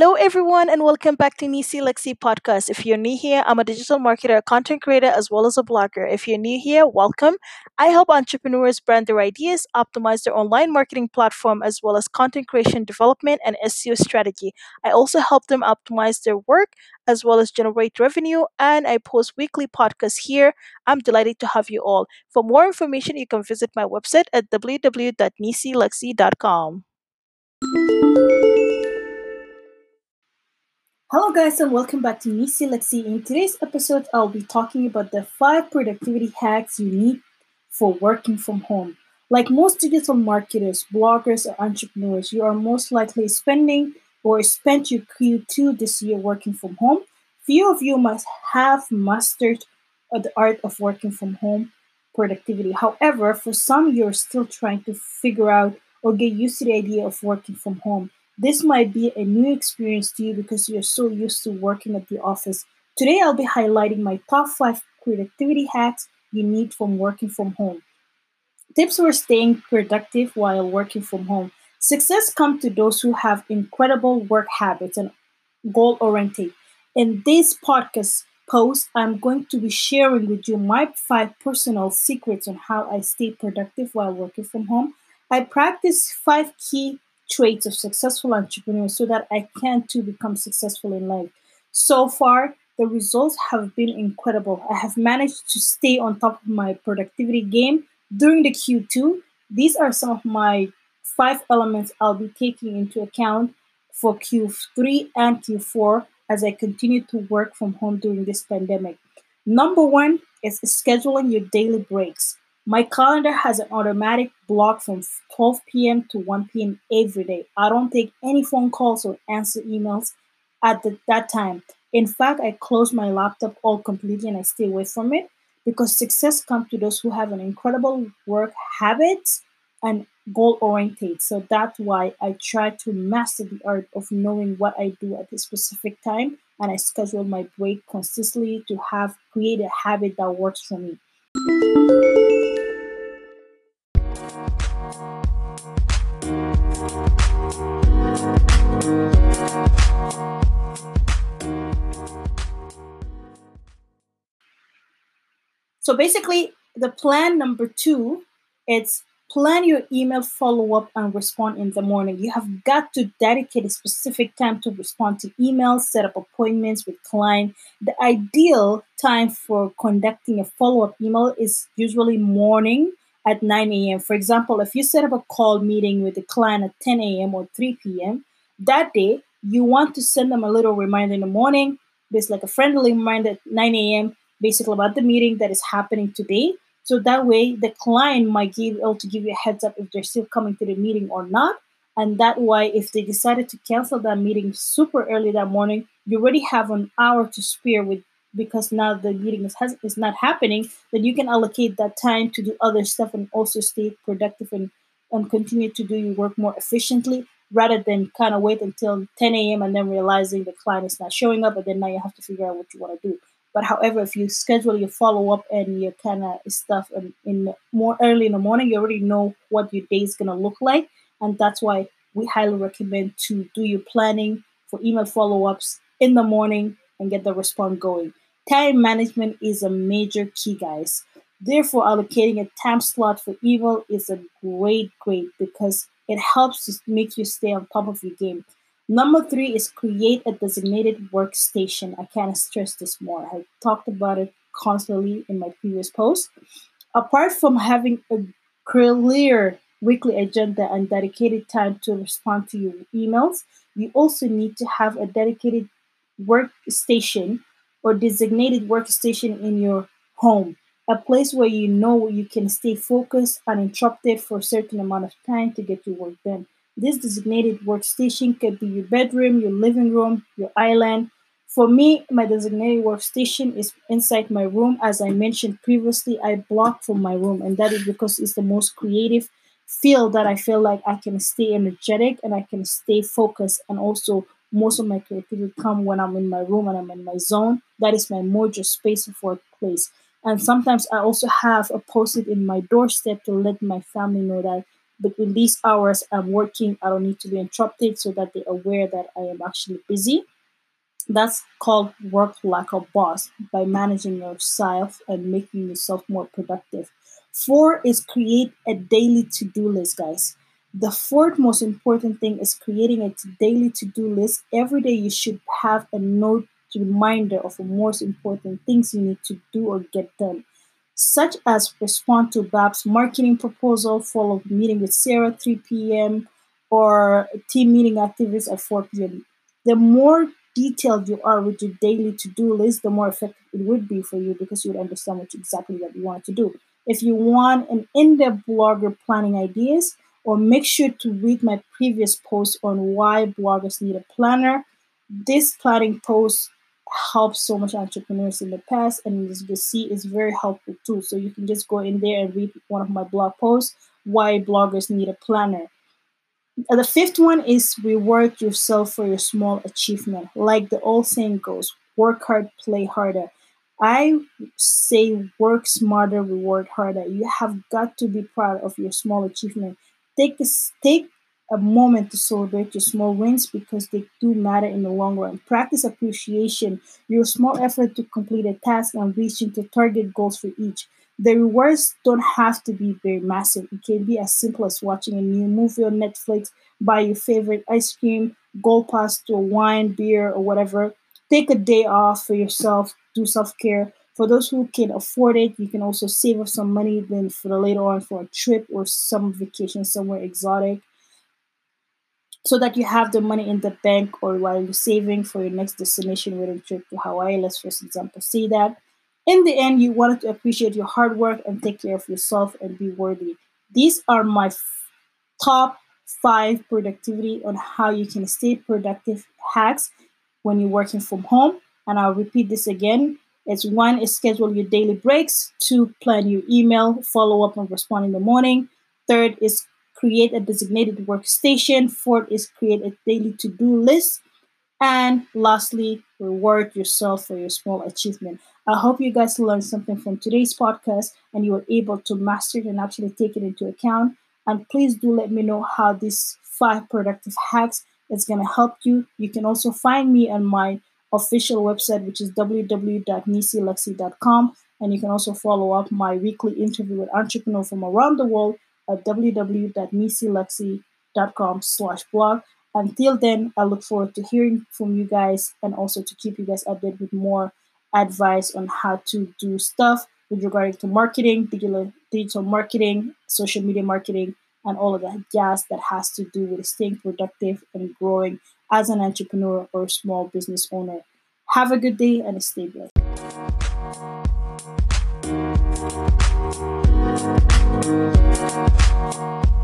Hello, everyone, and welcome back to Nisi Lexi podcast. If you're new here, I'm a digital marketer, a content creator, as well as a blogger. If you're new here, welcome. I help entrepreneurs brand their ideas, optimize their online marketing platform, as well as content creation development and SEO strategy. I also help them optimize their work as well as generate revenue, and I post weekly podcasts here. I'm delighted to have you all. For more information, you can visit my website at www.nisilexi.com. Hello, guys, and welcome back to Nisi Lexi. In today's episode, I'll be talking about the five productivity hacks you need for working from home. Like most digital marketers, bloggers, or entrepreneurs, you are most likely spending or spent your Q2 this year working from home. Few of you must have mastered the art of working from home productivity. However, for some, you're still trying to figure out or get used to the idea of working from home. This might be a new experience to you because you're so used to working at the office. Today, I'll be highlighting my top five productivity hacks you need from working from home. Tips for staying productive while working from home. Success comes to those who have incredible work habits and goal oriented. In this podcast post, I'm going to be sharing with you my five personal secrets on how I stay productive while working from home. I practice five key traits of successful entrepreneurs so that I can too become successful in life. So far, the results have been incredible. I have managed to stay on top of my productivity game during the Q2. These are some of my five elements I'll be taking into account for Q3 and Q4 as I continue to work from home during this pandemic. Number one is scheduling your daily breaks. My calendar has an automatic block from 12 p.m. to 1 p.m. every day. I don't take any phone calls or answer emails at the, that time. In fact, I close my laptop all completely and I stay away from it because success comes to those who have an incredible work habit and goal oriented. So that's why I try to master the art of knowing what I do at a specific time and I schedule my break consistently to have create a habit that works for me. So basically, the plan number two, it's plan your email follow up and respond in the morning. You have got to dedicate a specific time to respond to emails, set up appointments with client. The ideal time for conducting a follow up email is usually morning at 9 a.m. For example, if you set up a call meeting with a client at 10 a.m. or 3 p.m., that day you want to send them a little reminder in the morning. There's like a friendly reminder at 9 a.m basically about the meeting that is happening today. So that way, the client might be able to give you a heads up if they're still coming to the meeting or not. And that way, if they decided to cancel that meeting super early that morning, you already have an hour to spare with because now the meeting is, has, is not happening, then you can allocate that time to do other stuff and also stay productive and, and continue to do your work more efficiently rather than kind of wait until 10 a.m. and then realizing the client is not showing up, and then now you have to figure out what you want to do. But however, if you schedule your follow up and your kind of stuff in, in more early in the morning, you already know what your day is going to look like. And that's why we highly recommend to do your planning for email follow ups in the morning and get the response going. Time management is a major key, guys. Therefore, allocating a time slot for email is a great, great because it helps to make you stay on top of your game. Number three is create a designated workstation. I can't stress this more. I talked about it constantly in my previous post. Apart from having a clear weekly agenda and dedicated time to respond to your emails, you also need to have a dedicated workstation or designated workstation in your home, a place where you know you can stay focused uninterrupted for a certain amount of time to get your work done. This designated workstation could be your bedroom, your living room, your island. For me, my designated workstation is inside my room. As I mentioned previously, I block from my room, and that is because it's the most creative feel that I feel like I can stay energetic and I can stay focused. And also, most of my creativity come when I'm in my room and I'm in my zone. That is my mojo space of workplace. And sometimes I also have a post-it in my doorstep to let my family know that between these hours I'm working, I don't need to be interrupted so that they're aware that I am actually busy. That's called work like a boss by managing yourself and making yourself more productive. Four is create a daily to do list, guys. The fourth most important thing is creating a daily to do list. Every day, you should have a note reminder of the most important things you need to do or get done, such as respond to Bab's marketing proposal, follow meeting with Sarah 3 p.m., or team meeting activities at 4 p.m. The more detailed you are with your daily to-do list, the more effective it would be for you because you would understand what exactly what you want to do. If you want an in-depth blogger planning ideas, or make sure to read my previous post on why bloggers need a planner. This planning post helped so much entrepreneurs in the past, and as you can see, is very helpful too. So you can just go in there and read one of my blog posts, why bloggers need a planner. The fifth one is reward yourself for your small achievement. Like the old saying goes, work hard, play harder. I say work smarter, reward harder. You have got to be proud of your small achievement. Take a, take a moment to celebrate your small wins because they do matter in the long run. Practice appreciation, your small effort to complete a task and reaching to target goals for each. The rewards don't have to be very massive. It can be as simple as watching a new movie on Netflix, buy your favorite ice cream, go past to a wine, beer, or whatever. Take a day off for yourself, do self care. For those who can afford it, you can also save up some money then for the later on for a trip or some vacation somewhere exotic so that you have the money in the bank or while you're saving for your next destination, whether trip to Hawaii, let's for example say that in the end, you wanted to appreciate your hard work and take care of yourself and be worthy. These are my f- top five productivity on how you can stay productive hacks when you're working from home. And I'll repeat this again. It's one is schedule your daily breaks. Two, plan your email, follow up and respond in the morning. Third is create a designated workstation. Fourth is create a daily to-do list. And lastly, reward yourself for your small achievement. I hope you guys learned something from today's podcast and you were able to master it and actually take it into account. And please do let me know how these five productive hacks is going to help you. You can also find me on my official website, which is www.nisilexi.com. And you can also follow up my weekly interview with entrepreneurs from around the world at www.nisilexi.com slash blog. Until then, I look forward to hearing from you guys and also to keep you guys updated with more advice on how to do stuff with regard to marketing, digital, digital marketing, social media marketing, and all of that jazz that has to do with staying productive and growing as an entrepreneur or small business owner. Have a good day and stay blessed. Thank you.